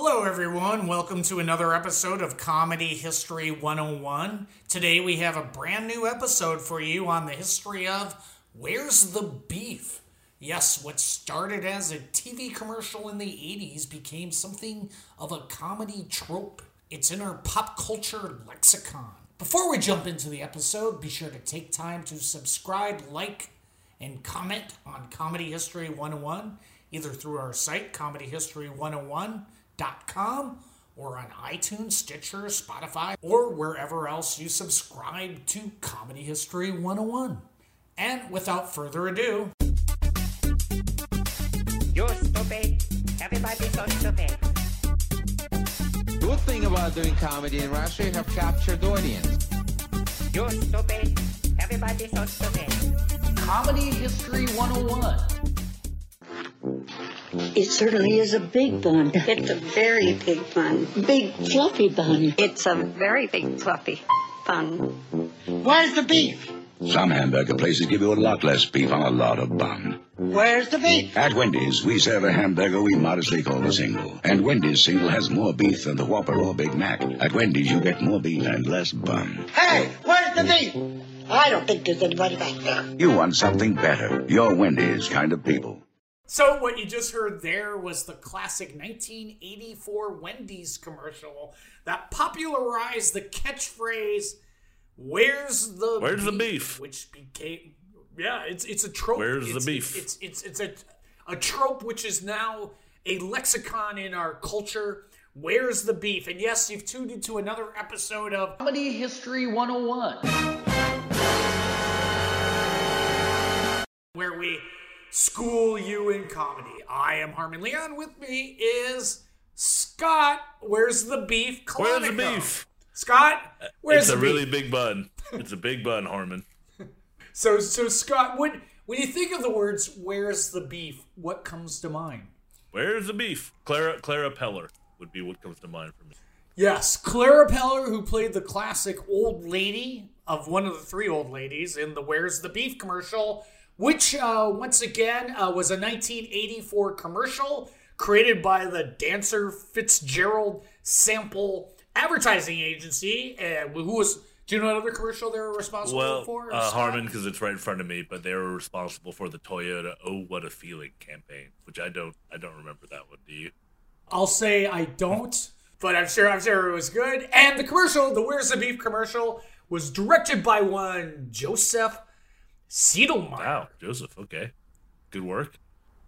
Hello, everyone. Welcome to another episode of Comedy History 101. Today we have a brand new episode for you on the history of Where's the Beef? Yes, what started as a TV commercial in the 80s became something of a comedy trope. It's in our pop culture lexicon. Before we jump into the episode, be sure to take time to subscribe, like, and comment on Comedy History 101, either through our site, oh comedyhistory101.com, or on iTunes, Stitcher, Spotify, or wherever else you subscribe to Comedy History 101. And without further ado, You're stupid. Everybody's so stupid. Good thing about doing comedy in Russia, you have captured audience. You're stupid. Everybody's so stupid. Comedy History 101. It certainly is a big mm. bun. It's a very big bun. Big fluffy bun. It's a very big fluffy bun. Where's the beef? Some hamburger places give you a lot less beef on a lot of bun. Where's the beef? At Wendy's, we serve a hamburger we modestly call a single. And Wendy's single has more beef than the Whopper or Big Mac. At Wendy's, you get more beef and less bun. Hey, where's the beef? I don't think there's anybody back there. You want something better. You're Wendy's kind of people. So, what you just heard there was the classic 1984 Wendy's commercial that popularized the catchphrase, Where's the Where's the beef? Which became, yeah, it's it's a trope. Where's the It's- beef? It's, it's, it's, a, a trope which is now a lexicon in our culture. Where's the beef? And yes, you've tuned into another episode of Comedy History 101. where we school you in comedy. I am Harmon Leon. With me is Scott. Where's the beef? Where's the beef? Scott, where's it's a beef? really big bun. It's a big bun, Harmon. So, so Scott, when when you think of the words "Where's the beef," what comes to mind? Where's the beef? Clara Clara Peller would be what comes to mind for me. Yes, Clara Peller, who played the classic old lady of one of the three old ladies in the "Where's the Beef" commercial, which uh, once again uh, was a 1984 commercial created by the Dancer Fitzgerald Sample Advertising Agency, uh, who was. Do you know what other commercial they were responsible Well, for? uh, Harmon, because it's right in front of me, but they were responsible for the Toyota "Oh What a Feeling" campaign, which I don't I don't remember that one. Do you? I'll say I don't, but I'm sure I'm sure it was good. And the commercial, the Where's the Beef commercial, was directed by one Joseph Sedelmaier. Wow, Joseph. Okay, good work.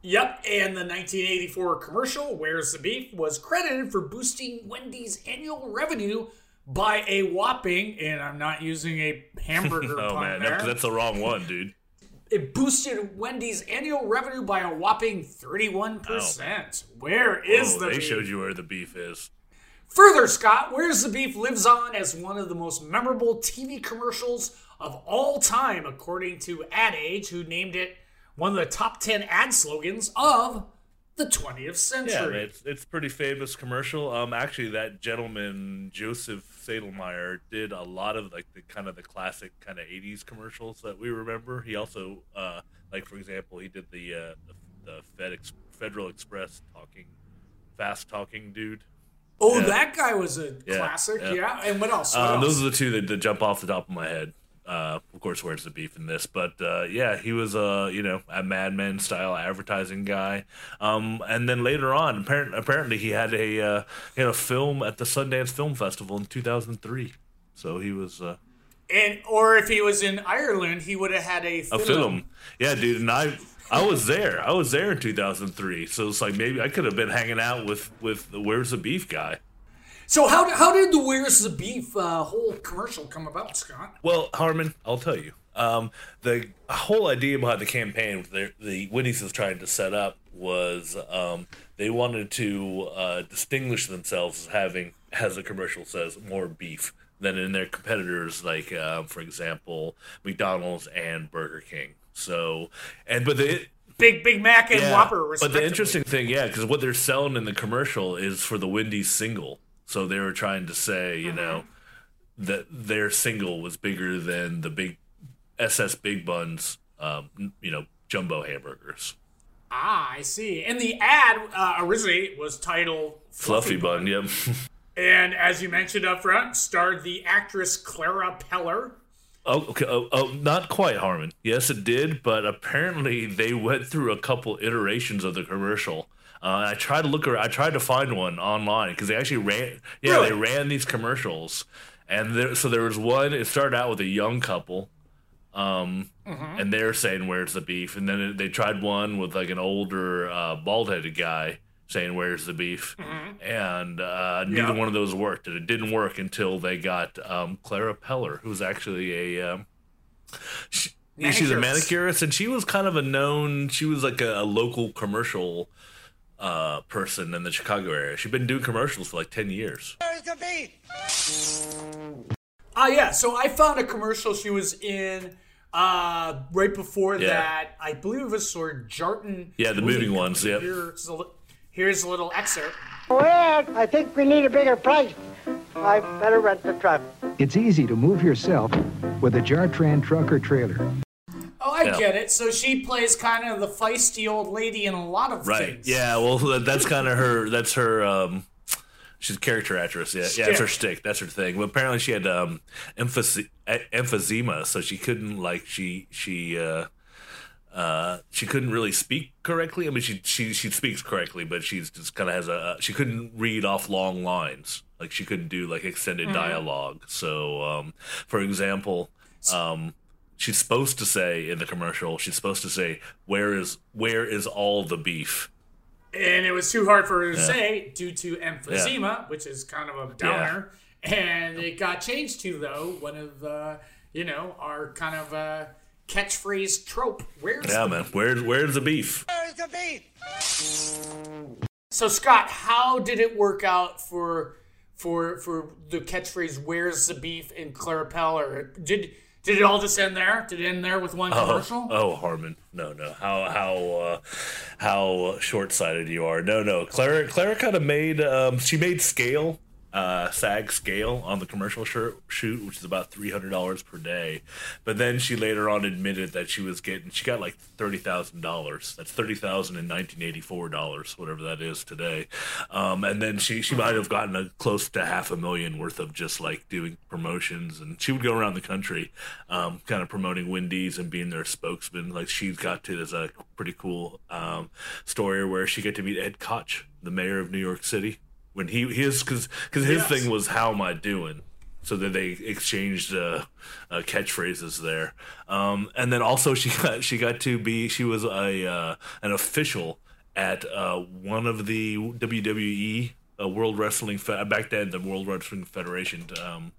Yep, and the 1984 commercial, Where's the Beef, was credited for boosting Wendy's annual revenue by a whopping, and I'm not using a hamburger Oh man, there. that's the wrong one, dude. it boosted Wendy's annual revenue by a whopping 31%. Where is Oh, the they beef? showed you where the beef is. Further, Scott, Where's the Beef lives on as one of the most memorable TV commercials of all time, according to Ad Age, who named it one of the top 10 ad slogans of the 20th century. Yeah, it's it's pretty famous commercial. Um, actually, that gentleman Joseph Sedelmaier did a lot of like the kind of the classic kind of '80s commercials that we remember. He also, uh, like for example, he did the uh, the, the FedEx Federal Express talking, fast talking dude. oh, yeah. that guy was a Yeah, classic. Yeah. yeah. And what else? What Um, else? those are the two that, that jump off the top of my head. Uh, of course, where's the beef in this? But uh, yeah, he was a you know a Mad Men style advertising guy. Um, and then later on, apparently, apparently he had a uh, he had a film at the Sundance Film Festival in 2003. So he was uh, and or if he was in Ireland, he would have had a a film. film. Yeah, dude, and I I was there. I was there in 2003. So it's like maybe I could have been hanging out with with the Where's the Beef guy. So how, how did the Where's the Beef uh, whole commercial come about, Scott? Well, Harmon, I'll tell you. Um, the whole idea behind the campaign the, the Wendy's was trying to set up was um, they wanted to uh, distinguish themselves as having, as the commercial says, more beef than in their competitors, like uh, for example, McDonald's and Burger King. So, and but the Big Big Mac and yeah, Whopper, but the interesting thing, yeah, because what they're selling in the commercial is for the Wendy's single. So they were trying to say, you know, that their single was bigger than the big SS Big Buns, um, you know, jumbo hamburgers. Ah, I see. And the ad uh, originally was titled Fluffy bun. Yep. And as you mentioned up front, starred the actress Clara Peller. Oh, okay. Oh, oh, not quite, Harmon. Yes, it did, but apparently they went through a couple iterations of the commercial. Uh, I tried to look. ar- I tried to find one online because they actually ran. Yeah, Really? they ran these commercials, and there, so there was one. It started out with a young couple, um, and they're saying, "Where's the beef?" And then it, they tried one with like an older, uh, bald-headed guy saying, "Where's the beef?" And uh, neither Yeah. one of those worked, and it didn't work until they got um, Clara Peller, who's actually a. Um, she, she's a Manicurist. manicurist, and she was kind of a known. She was like a, a local commercial uh, person in the Chicago area. She'd been doing commercials for like ten years. Ah, yeah. So I found a commercial she was in uh, right before Yeah. that. I believe it was for Jartran. Yeah, the moving ones, yep. Here's a, here's a little excerpt. Well, I think we need a bigger place. I better rent the truck. It's easy to move yourself with a Jartran truck or trailer. Oh, I Yeah. get it. So she plays kind of the feisty old lady in a lot of Right. things. Yeah. Well, that's kind of her. That's her. Um, she's a character actress. Yeah. Yeah. That's her shtick. That's her thing. But apparently, she had um, emphys- e- emphysema, so she couldn't like she she. Uh, uh, she couldn't really speak correctly. I mean, she she she speaks correctly, but she's just kind of has a she couldn't read off long lines. Like she couldn't do like extended dialogue. So, um, for example, um, she's supposed to say in the commercial, she's supposed to say, "Where is where is all the beef?" And it was too hard for her to say due to emphysema, which is kind of a downer. And it got changed to, though, one of the, you know, our kind of uh, catchphrase trope. Where's Yeah, the man. Where's where's the beef? So Scott, how did it work out for for for the catchphrase "Where's the beef" in Clara Peller? Did did it all just end there? Did it end there with one commercial? Oh, Harmon. No, no. How how uh, how short sighted you are. No, no. Clara Clara kind of made um, she made scale. Uh, SAG scale on the commercial shirt shoot, which is about three hundred dollars per day, but then she later on admitted that she was getting she got like thirty thousand dollars. That's thirty thousand in nineteen eighty four dollars, whatever that is today. Um, and then she she might have gotten a close to half a million worth of just like doing promotions, and she would go around the country, um, kind of promoting Wendy's and being their spokesman. Like she's got to there's a pretty cool um, story where she got to meet Ed Koch, the mayor of New York City, when he his because because his Yes. thing was how am I doing. So then they exchanged uh, uh, catchphrases there, um, and then also she got she got to be she was a uh, an official at uh, one of the WWE uh, World Wrestling Fe- back then the World Wrestling Federation um,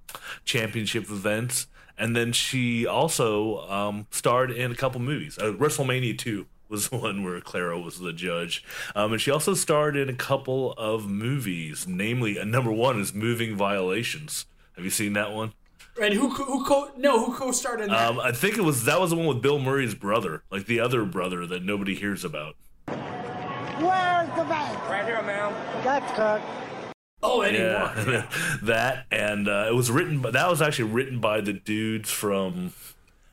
championship events, and then she also um, starred in a couple movies. Uh, WrestleMania two was the one where Clara was the judge, um, and she also starred in a couple of movies. Namely, uh, number one is Moving Violations. Have you seen that one? And who co- who co no who co-starred in that? Um, I think it was that was the one with Bill Murray's brother, like the other brother that nobody hears about. Where's the bank? Right here, ma'am. That's good. oh, Eddie Yeah, that and uh, it was written. By, that was actually written by the dudes from,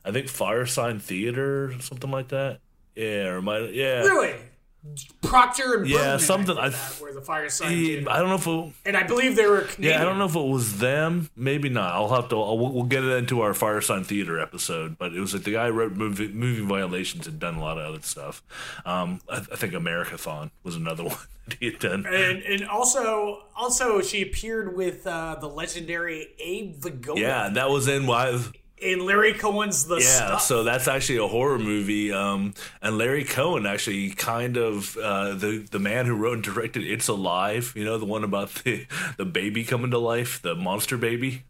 I think Firesign Theater something like that. Yeah, or my yeah. Really? Proctor and Yeah, Bergman, something- I, I think th- that were the fireside. Yeah, I don't know if it, and I believe they were Canadian. yeah, I don't know if it was them. Maybe not. I'll have to. I'll, we'll we'll get it into our Firesign Theater episode. But it was like the guy who wrote movie, movie violations and done a lot of other stuff. Um, I, I think Americathon was another one that he had done. And and also also she appeared with uh, the legendary Abe Vigoda Yeah, that was in why. In Larry Cohen's The Yeah, Stuff. so that's actually a horror movie. Um, and Larry Cohen actually kind of uh, the the man who wrote and directed It's Alive. You know the one about the the baby coming to life, the monster baby.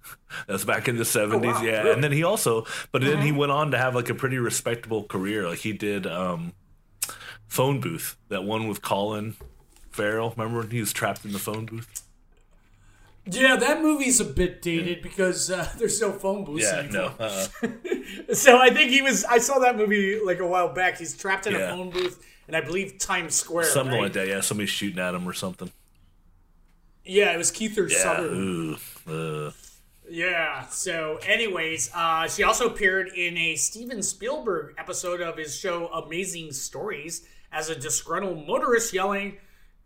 That's back in the seventies. wow, yeah, really? and then he also, but then he went on to have like a pretty respectable career. Like he did um, Phone Booth, that one with Colin Farrell. Remember when he was trapped in the phone booth? Yeah, that movie's a bit dated because uh, there's no phone booths Yeah, anymore. no. Uh, So I think he was. I saw that movie like a while back. He's trapped in a phone booth, and I believe Times Square. something right? like that. Yeah, somebody's shooting at him or something. Yeah, it was Kiefer Yeah. Sutherland. Ooh, uh, Yeah. So, anyways, uh, she also appeared in a Steven Spielberg episode of his show Amazing Stories as a disgruntled motorist yelling,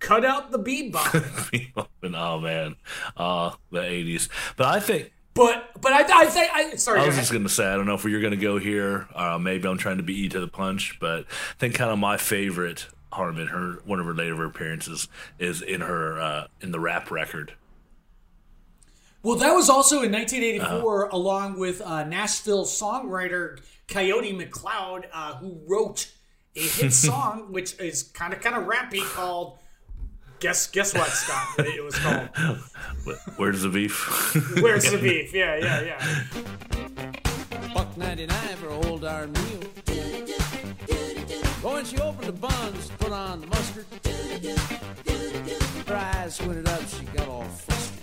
"Cut out the bee bomb." oh man, uh, the '80s. But I think but but I I think I sorry. I was just gonna say I don't know if you're gonna go here. Uh, maybe I'm trying to beat you to the punch, but I think kind of my favorite Harmon, her one of her later appearances is in her uh, in the rap record. Well, that was also in 1984, Uh-huh. along with uh, Nashville songwriter Coyote McCloud, uh, who wrote a hit song, which is kind of kind of rappy, called "Guess Guess What, Scott." It was called Where's the beef? "Where's the Beef." Yeah, yeah, yeah. Buck 99 for a whole darn meal. But when she opened the buns, put on the mustard. Her eyes squinted up, she got all flustered.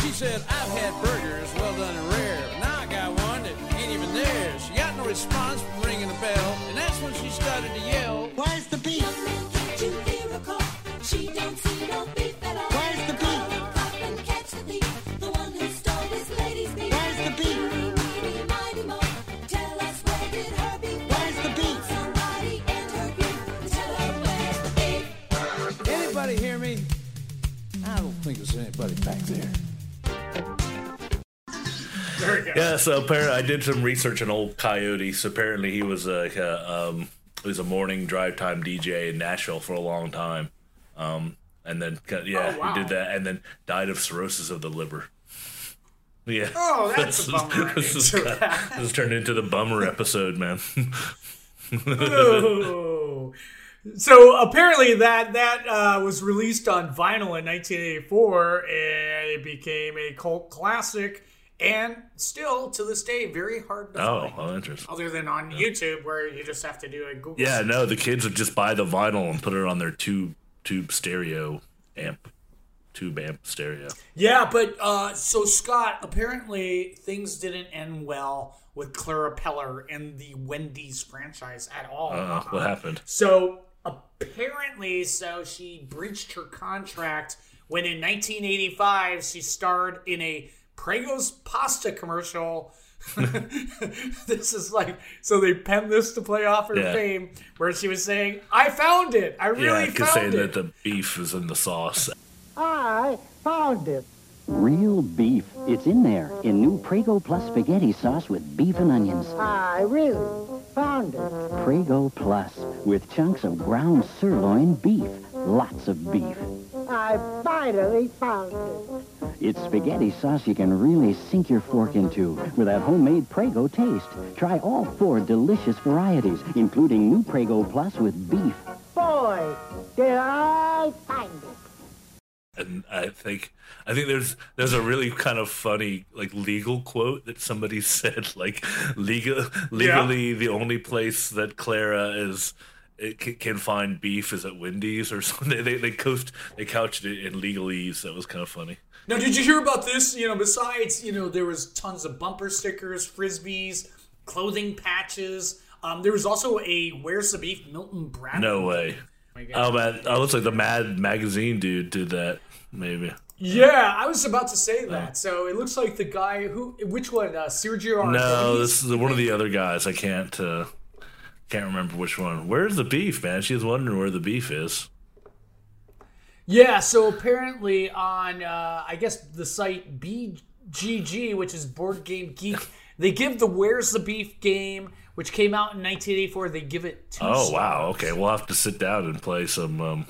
She said, I've had burgers, well done and rare. But now I got one that ain't even there. She got no response from ringing the bell. And that's when she started to yell, Where's back there. There we go. Yeah, so apparently I did some research on old Coyote. So apparently he was a uh, um, he was a morning drive time DJ in Nashville for a long time, um, and then yeah Oh, wow. he did that, and then died of cirrhosis of the liver. Yeah. Oh, that's a bummer this, is, ending to this has turned into the bummer episode, man. Ooh. So apparently that that uh, was released on vinyl in 1984, and it became a cult classic, and still to this day very hard to oh, find. oh, interesting. Other than on YouTube, where you just have to do a Google. Yeah, search. no, the kids would just buy the vinyl and put it on their tube tube stereo amp, tube amp stereo. Yeah, but uh, so Scott, apparently things didn't end well with Clara Peller and the Wendy's franchise at all. Uh, what happened? So apparently, so she breached her contract when in 1985 she starred in a Prego's pasta commercial. this is like so they penned this to play off her Yeah. fame, where she was saying, "I found it. I really yeah, because saying found that it." the beef is in the sauce. I found it. Real beef. It's in there in new Prego Plus spaghetti sauce with beef and onions. I really found it. Prego Plus with chunks of ground sirloin beef. Lots of beef. I finally found it. It's spaghetti sauce you can really sink your fork into with that homemade Prego taste. Try all four delicious varieties, including new Prego Plus with beef. Boy, did I find it. And I think I think there's there's a really kind of funny like legal quote that somebody said like legal legally the only place that Clara is it can, can find beef is at Wendy's or something. They they coached they couched it in legalese. That was kind of funny. Now, did you hear about this? You know, besides, you know, there was tons of bumper stickers, frisbees, clothing patches. Um, there was also a "Where's the Beef?" Milton Bradley. No way. Oh man, oh, looks like the Mad Magazine dude did that. Maybe. Yeah, I was about to say that. So it looks like the guy who, which one? Uh, Sergio No, this is one of the other guys. I can't uh, can't remember which one. Where's the beef, man? She's wondering where the beef is. Yeah, so apparently on, uh, I guess the site BGG, which is Board Game Geek, they give the "Where's the Beef" game, which came out in 1984. They give it two. Oh stars. wow. Okay, we'll have to sit down and play some. Um,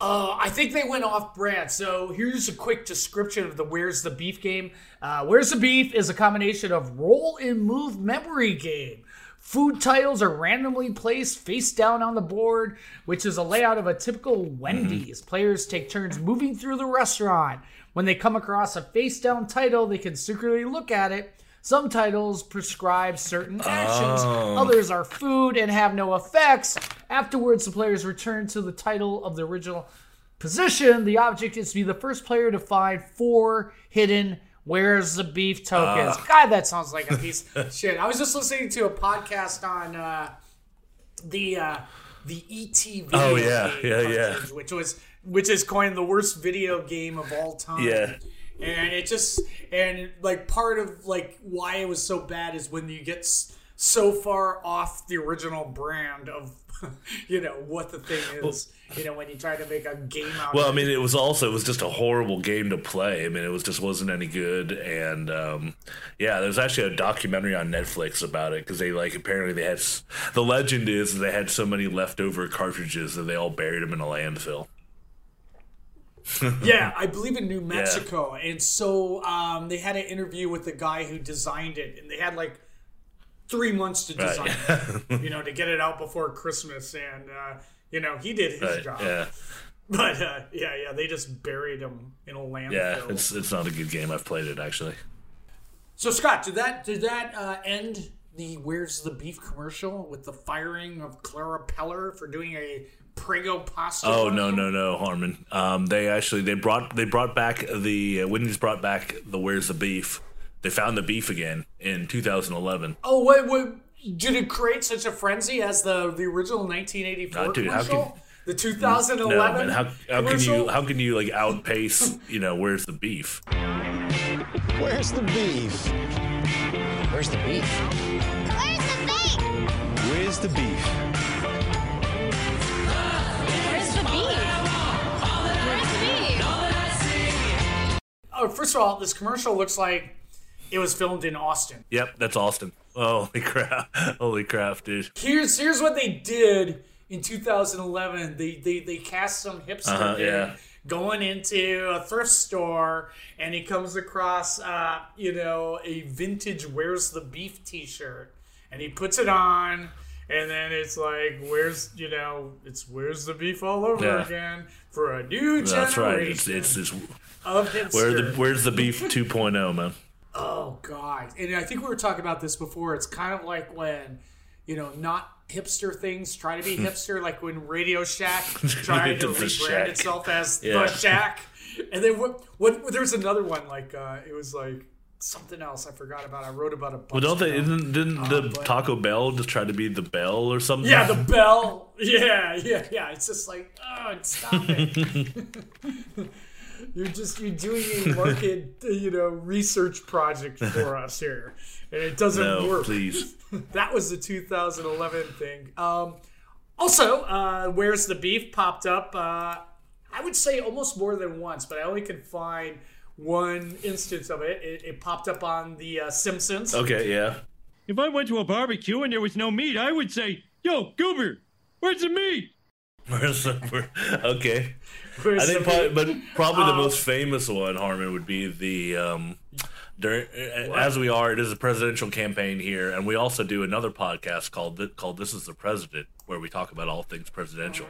Uh, I think they went off brand. So here's a quick description of the Where's the Beef game. Uh, Where's the Beef is a combination of roll and move memory game. Food titles are randomly placed face down on the board, which is a layout of a typical Wendy's. Players take turns moving through the restaurant. When they come across a face down title, they can secretly look at it. Some titles prescribe certain actions, Oh. others are food and have no effects. Afterwards, the players return to the title of the original position. The object is to be the first player to find four hidden Where's the beef tokens? Ah. God, that sounds like a piece of shit. I was just listening to a podcast on uh, the uh, the ET video Oh, yeah. game Yeah, yeah. which was which is coined the worst video game of all time. Yeah. And it just and like part of like why it was so bad is when you get so far off the original brand of you know what the thing is. you know when you try to make a game out. Well, I mean, it was also it was just a horrible game to play. I mean, it was just wasn't any good. And um, yeah, there's actually a documentary on Netflix about it because they like apparently they had the legend is they had so many leftover cartridges that they all buried them in a landfill. yeah, I believe in New Mexico, and so um, they had an interview with the guy who designed it, and they had like three months to Right. design it, you know, to get it out before Christmas, and uh, you know he did his Right, job. yeah, But uh, yeah, yeah, they just buried him in a landfill. yeah. It's it's not a good game. I've played it actually. So Scott, did that did that uh, end the "Where's the Beef" commercial with the firing of Clara Peller for doing a Prego pasta? Oh no no no Harmon. Um, they actually they brought they brought back the uh, Wendy's brought back the Where's the Beef. They found the beef again in 2011. Oh wait, wait, did it create such a frenzy as the the original 1984 Uh, dude, how commercial? can- the No 2011. man, how, how can you how can you like outpace you know Where's the Beef? Where's the beef? Where's the beef? Where's the beef? Where's the beef? Oh, first of all, this commercial looks like it was filmed in Austin. Yep, that's Austin. Holy crap! Holy crap, dude. Here's here's what they did in 2011. They they they cast some hipster Uh-huh, dude yeah. going into a thrift store, and he comes across uh, you know a vintage "Where's the Beef" T-shirt, and he puts it on. And then it's like, where's you know, it's where's the beef all over Yeah. again for a new generation That's right. It's it's, it's of hipster. where the where's the beef 2.0 man. Oh God! And I think we were talking about this before. It's kind of like when, you know, not hipster things try to be hipster, like when Radio Shack tried to rebrand Shack. itself as Yeah. the Shack, and then what? What? There's another one like uh, it was like something else I forgot about. I wrote about a bunch. Well, don't they? Isn't, didn't the Taco Bell just try to be the Bell or something? Yeah, the bell. Yeah, yeah, yeah. It's just like, oh, stop it. you're just you're doing a market, you know, research project for us here, and it doesn't no, work. please. that was the 2011 thing. Um, also, uh, where's the beef popped up? Uh, I would say almost more than once, but I only could find one instance of it. It, it popped up on the uh, Simpsons. Okay, yeah. If I went to a barbecue and there was no meat, I would say, Yo, Goober, where's the meat? Where's the, where, okay. Where's I think, the probably, but probably the Um, most famous one, Harmon, would be the. Um, during, as we are, it is a presidential campaign here, and we also do another podcast called called "This Is the President," where we talk about all things presidential.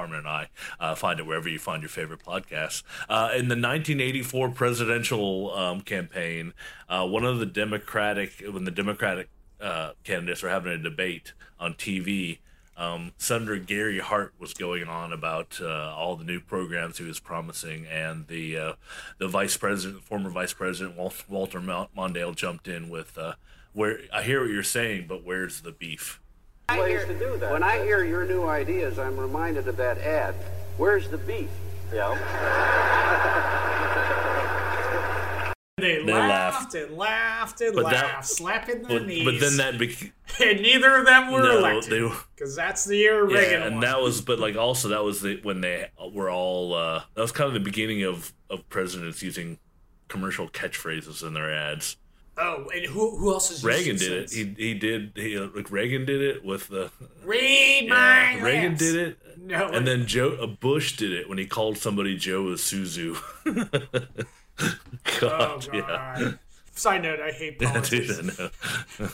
Harmon and I uh, find it wherever you find your favorite podcasts. Uh, in the 1984 presidential um, campaign, uh, one of the Democratic when the Democratic uh, candidates were having a debate on TV um, Senator Gary Hart was going on about uh, all the new programs he was promising, and the uh, the vice president, former vice president Walter Mondale, jumped in with, uh, "Where I hear what you're saying, but where's the beef?" Ways to do that. When I hear your new ideas, I'm reminded of that ad. Where's the beef? Yeah. They, They laughed and laughed and But that- laughed, slapping their But, knees. but then that became and neither of them were No, elected because that's the year Reagan yeah, and won. that was but like also that was the when they were all uh, that was kind of the beginning of of presidents using commercial catchphrases in their ads. Oh, and who who else is Reagan did it. He he did. He like Reagan did it with the Read Yeah, my Reagan lips. did it. No, and then Joe uh, Bush did it when he called somebody Joe Isuzu. oh God, god. yeah. Side note: I hate politics. dude, I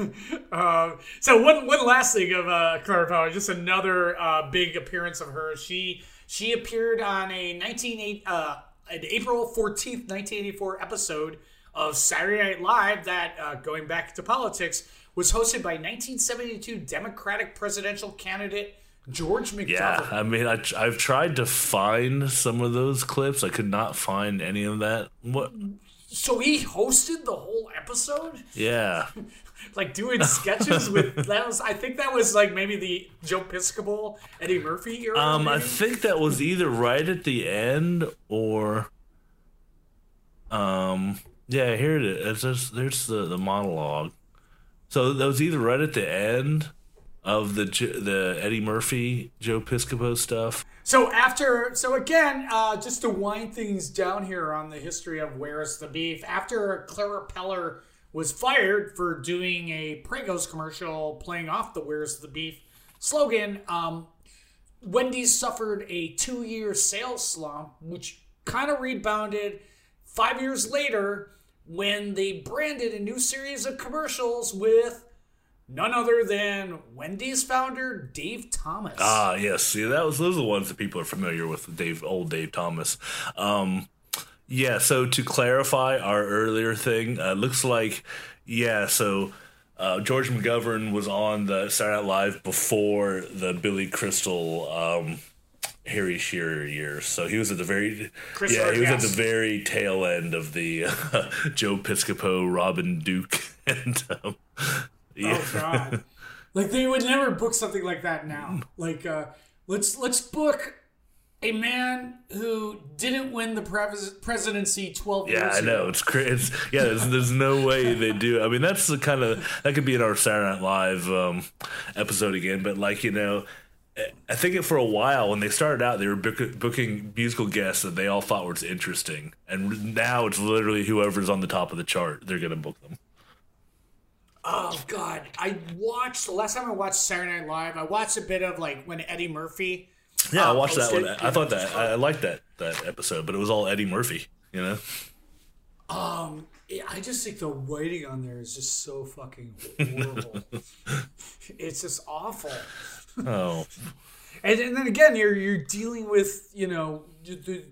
know. um, so one one last thing of uh, Clara Peller, just another uh, big appearance of hers. She she appeared on a 1980 uh, an April fourteenth, nineteen eighty four episode of Saturday Night Live that, uh, going back to politics, was hosted by nineteen seventy two Democratic presidential candidate George McDowell. Yeah, I mean, I, I've tried to find some of those clips. I could not find any of that. What? So he hosted the whole episode. Yeah. like doing sketches with that was I think that was like maybe the Joe Piscopo Eddie Murphy era. Um, I think that was either right at the end or, um, yeah. Here it is. It's just, there's the the monologue. So that was either right at the end of the the Eddie Murphy Joe Piscopo stuff. So after, so again, uh, just to wind things down here on the history of Where's the Beef, after Clara Peller was fired for doing a Pregos commercial playing off the Where's the Beef slogan, um, Wendy's suffered a two-year sales slump, which kind of rebounded five years later when they branded a new series of commercials with none other than Wendy's founder Dave Thomas. Ah, yes. See, that was those are the ones that people are familiar with. Dave, old Dave Thomas. Um, yeah. So to clarify our earlier thing, uh, looks like yeah. So uh, George McGovern was on the Saturday Night Live before the Billy Crystal. Um, Harry Shearer years, so he was at the very Chris yeah he was at the very tail end of the uh, Joe Piscopo, Robin Duke, and um, yeah. Oh God! like they would never book something like that now. Like uh, let's let's book a man who didn't win the pres- presidency twelve Yeah, years Yeah, I ago. know it's crazy. It's, yeah, there's, there's no way they do. I mean, that's the kind of that could be in our Saturday Night Live um, episode again. But like you know, I think for a while when they started out, they were book, booking musical guests that they all thought was interesting, and now it's literally whoever's on the top of the chart, they're gonna book them. Oh God! I watched the last time I watched Saturday Night Live. I watched a bit of like when Eddie Murphy. Yeah, I um, watched that one. I thought that I liked that that episode, but it was all Eddie Murphy. You know. Um, I just think the writing on there is just so fucking horrible. it's just awful. Oh. And, and then again, you're you're dealing with you know the,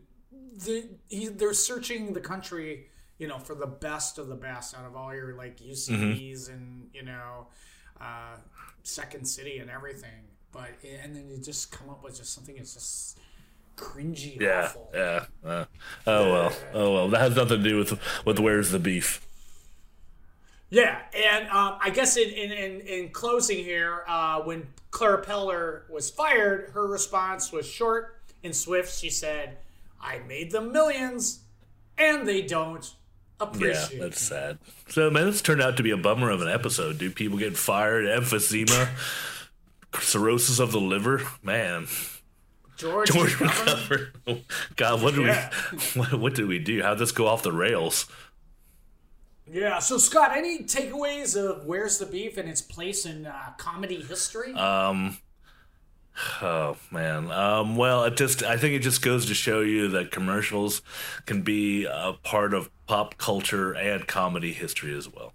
the he, they're searching the country you know for the best of the best out of all your like UCBs and you know uh, Second City and everything. But and then you just come up with just something that's just cringy. Yeah, awful. yeah. Uh, oh well, oh well. That has nothing to do with with where's the beef. Yeah, and um, I guess in, in, in, in closing here, uh, when Clara Peller was fired, her response was short and swift. She said, I made them millions, and they don't appreciate Yeah, that's sad. So man, this turned out to be a bummer of an episode, dude. People getting fired, emphysema, cirrhosis of the liver. Man, George, George? McGovern. God, what did Yeah. we? What, what did we do? How'd this go off the rails? Yeah, so Scott, any takeaways of Where's the Beef and its place in uh, comedy history? Um. Oh man. Um. Well, it just I think it just goes to show you that commercials can be a part of pop culture and comedy history as well.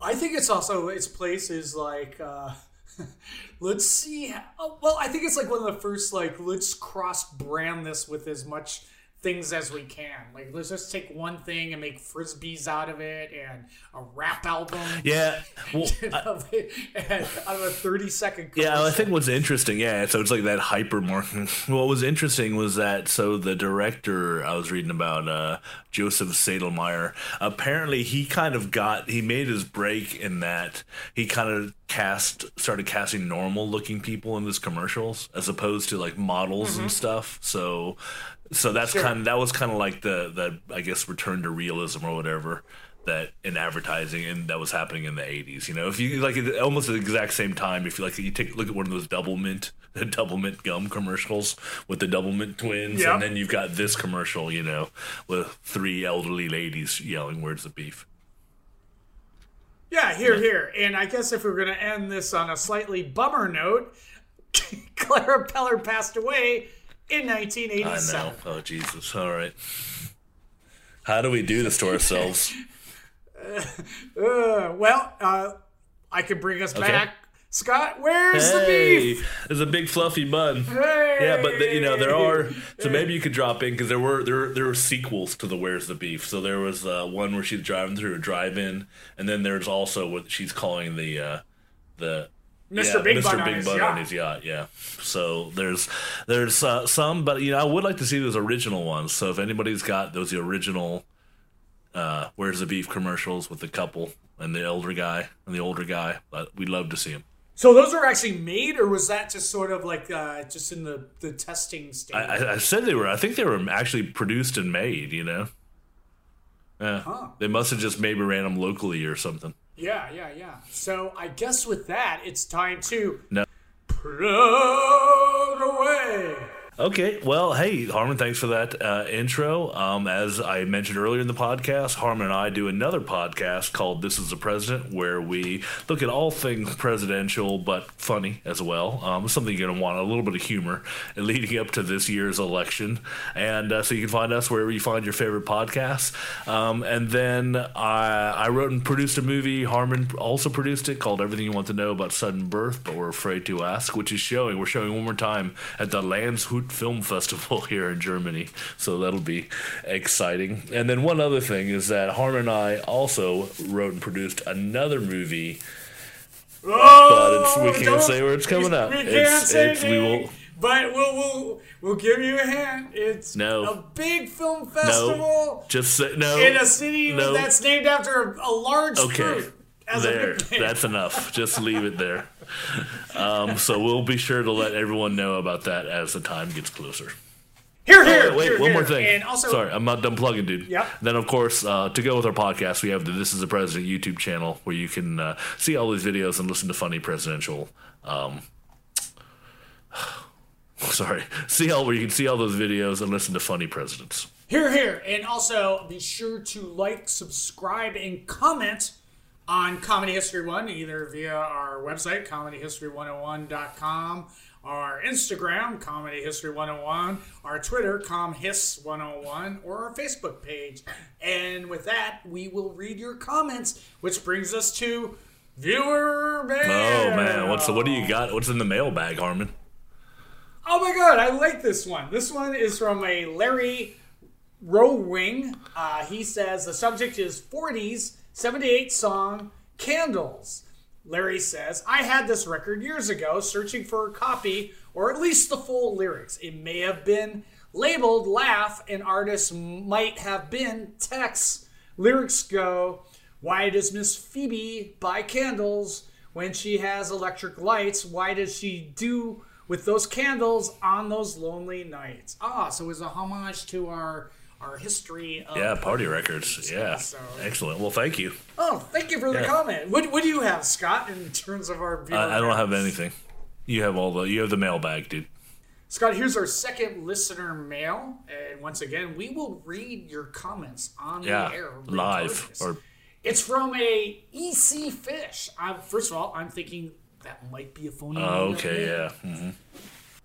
I think it's also its place is like uh let's see how, well I think it's like one of the first like let's cross brand this with as much things as we can like let's just take one thing and make frisbees out of it and a rap album Yeah. Well, and out of a 30 second Yeah, I think what's interesting, yeah, so it's like that hyper marketing. What was interesting was that so the director I was reading about, uh, Joseph Sedelmaier, apparently he kind of got he made his break in that he kind of cast started casting normal looking people in his commercials as opposed to like models and Mhm. stuff. So so that's Sure. kind of that was kind of like the the I guess return to realism or whatever that in advertising and that was happening in the 80s you know if you like almost at the exact same time if you like you take look at one of those double mint double mint gum commercials with the double mint twins Yep. and then you've got this commercial you know with three elderly ladies yelling where's the beef yeah here here and I guess if we're gonna end this on a slightly bummer note Clara Peller passed away in i 1987 know oh jesus all right how do we do this to ourselves Uh, well, uh, I could bring us Okay. back. Scott, where's the beef? there's a big fluffy bun. Hey! Yeah, but the, you know there are. So maybe you could drop in because there were there there were sequels to the Where's the Beef. So there was uh, one where she's driving through a drive-in, and then there's also what she's calling the uh, the Mr. yeah, Big Mr. Bun on Big his on his yacht. Yeah. So there's there's uh, some, but you know I would like to see those original ones. So if anybody's got those original uh, Where's the Beef commercials with the couple and the elder guy and the older guy, but we'd love to see them. So those were actually made, or was that just sort of like uh, just in the, the testing stage? I, I, I said they were. I think they were actually produced and made. You know. Yeah. Huh. They must have just maybe ran them locally or something. Yeah, yeah, yeah. So I guess with that, it's time to No. plug away. Okay, well, hey, Harmon, thanks for that uh, intro. Um, as I mentioned earlier in the podcast, Harmon and I do another podcast called This is the President, where we look at all things presidential, but funny as well. Um, something you're going to want a little bit of humor leading up to this year's election. And uh, so you can find us wherever you find your favorite podcasts. Um, and then I, I wrote and produced a movie. Harmon also produced it called Everything You Want to Know About Sudden Birth, but We're Afraid to Ask, which is showing. We're showing one more time at the Landshut Film Festival here in Germany. So that'll be exciting. And then one other thing is that Harmon and I also wrote and produced another movie. but it's, we oh, can't say where it's coming up. We can't It's, say it's, we will. But we'll, we'll we'll give you a hint. It's No. a big film festival No, just say no. in a city no. that's named after a, a large Okay, fruit. As there. That's enough. Just leave it there. Um, so we'll be sure to let everyone know about that as the time gets closer. Here, Oh, here, wait, wait, here, one more thing. And also, Sorry, I'm not done plugging, dude. Yep. Then, of course, uh, to go with our podcast, we have the This Is the President YouTube channel where you can uh, see all these videos and listen to funny presidential. Um, sorry, see all where you can see all those videos and listen to funny presidents. Here, here. And also be sure to like, subscribe, and comment on Comedy History 1, either via our website, comedyhistory101.com, our Instagram, Comedy History 101, our Twitter, ComHis101, or our Facebook page. And with that, we will read your comments, which brings us to viewer mail. Oh man, what's the, what do you got? What's in the mailbag, Harmon? Oh my god, I like this one. This one is from a Larry Rowing. Uh, he says the subject is 40s 78 song Candles. Larry says, I had this record years ago searching for a copy or at least the full lyrics. It may have been labeled Laugh, and artists might have been Tex. Lyrics go, Why does Miss Phoebe buy candles when she has electric lights? Why does she do with those candles on those lonely nights? Ah, so it was a homage to our our history of Yeah, party records. Yeah, So- excellent. Well, thank you. Oh, thank you for the Yeah. comment. What, what do you have, Scott, in terms of our viewer I, I don't have anything. You have all the you have the mailbag, dude. Scott, here's our second listener mail. And once again, we will read your comments on Yeah, the air. live or It's from a EC Fish. I'm, first of all, I'm thinking that might be a phony oh, name. okay, yeah. hmm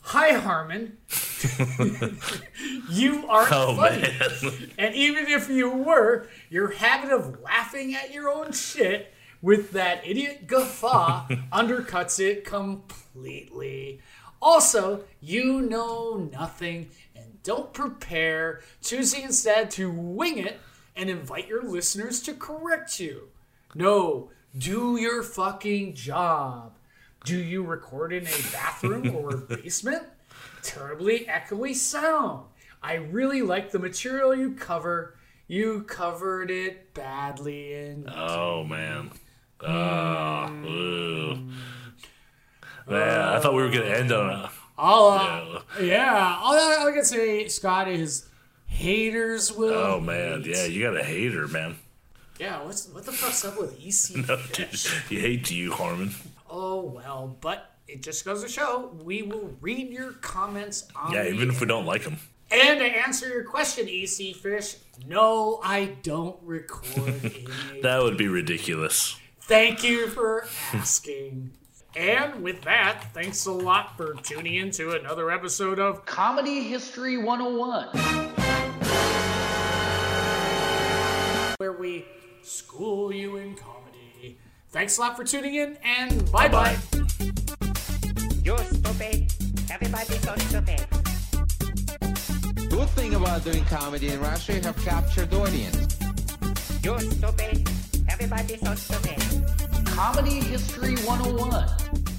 Hi, Harmon. you are Oh funny. man. And even if you were, your habit of laughing at your own shit with that idiot guffaw undercuts it completely. Also, you know nothing and don't prepare, choosing instead to wing it and invite your listeners to correct you. No, do your fucking job. Do you record in a bathroom or basement? Terribly echoey sound. I really like the material you cover. You covered it badly and Oh man. Oh, ooh. Man, I thought we were gonna end on a. all uh, yeah. All I, I can say, Scott, is haters will. Oh man, hate. yeah, you got a hater, man. Yeah, what's what the fuck's up with EC? No, dude, he hates you, Harmon. Oh well, but it just goes to show we will read your comments on Yeah, even if we don't like them. And to answer your question, EC Fish, no, I don't record That would be ridiculous. Thank you for asking. and with that, thanks a lot for tuning in to another episode of Comedy History 101, where we school you in comedy. Thanks a lot for tuning in, and bye bye. You're stupid. Everybody's so stupid. Good thing about doing comedy in Russia, you have captured audience. You're stupid. Everybody's so stupid. Comedy History 101.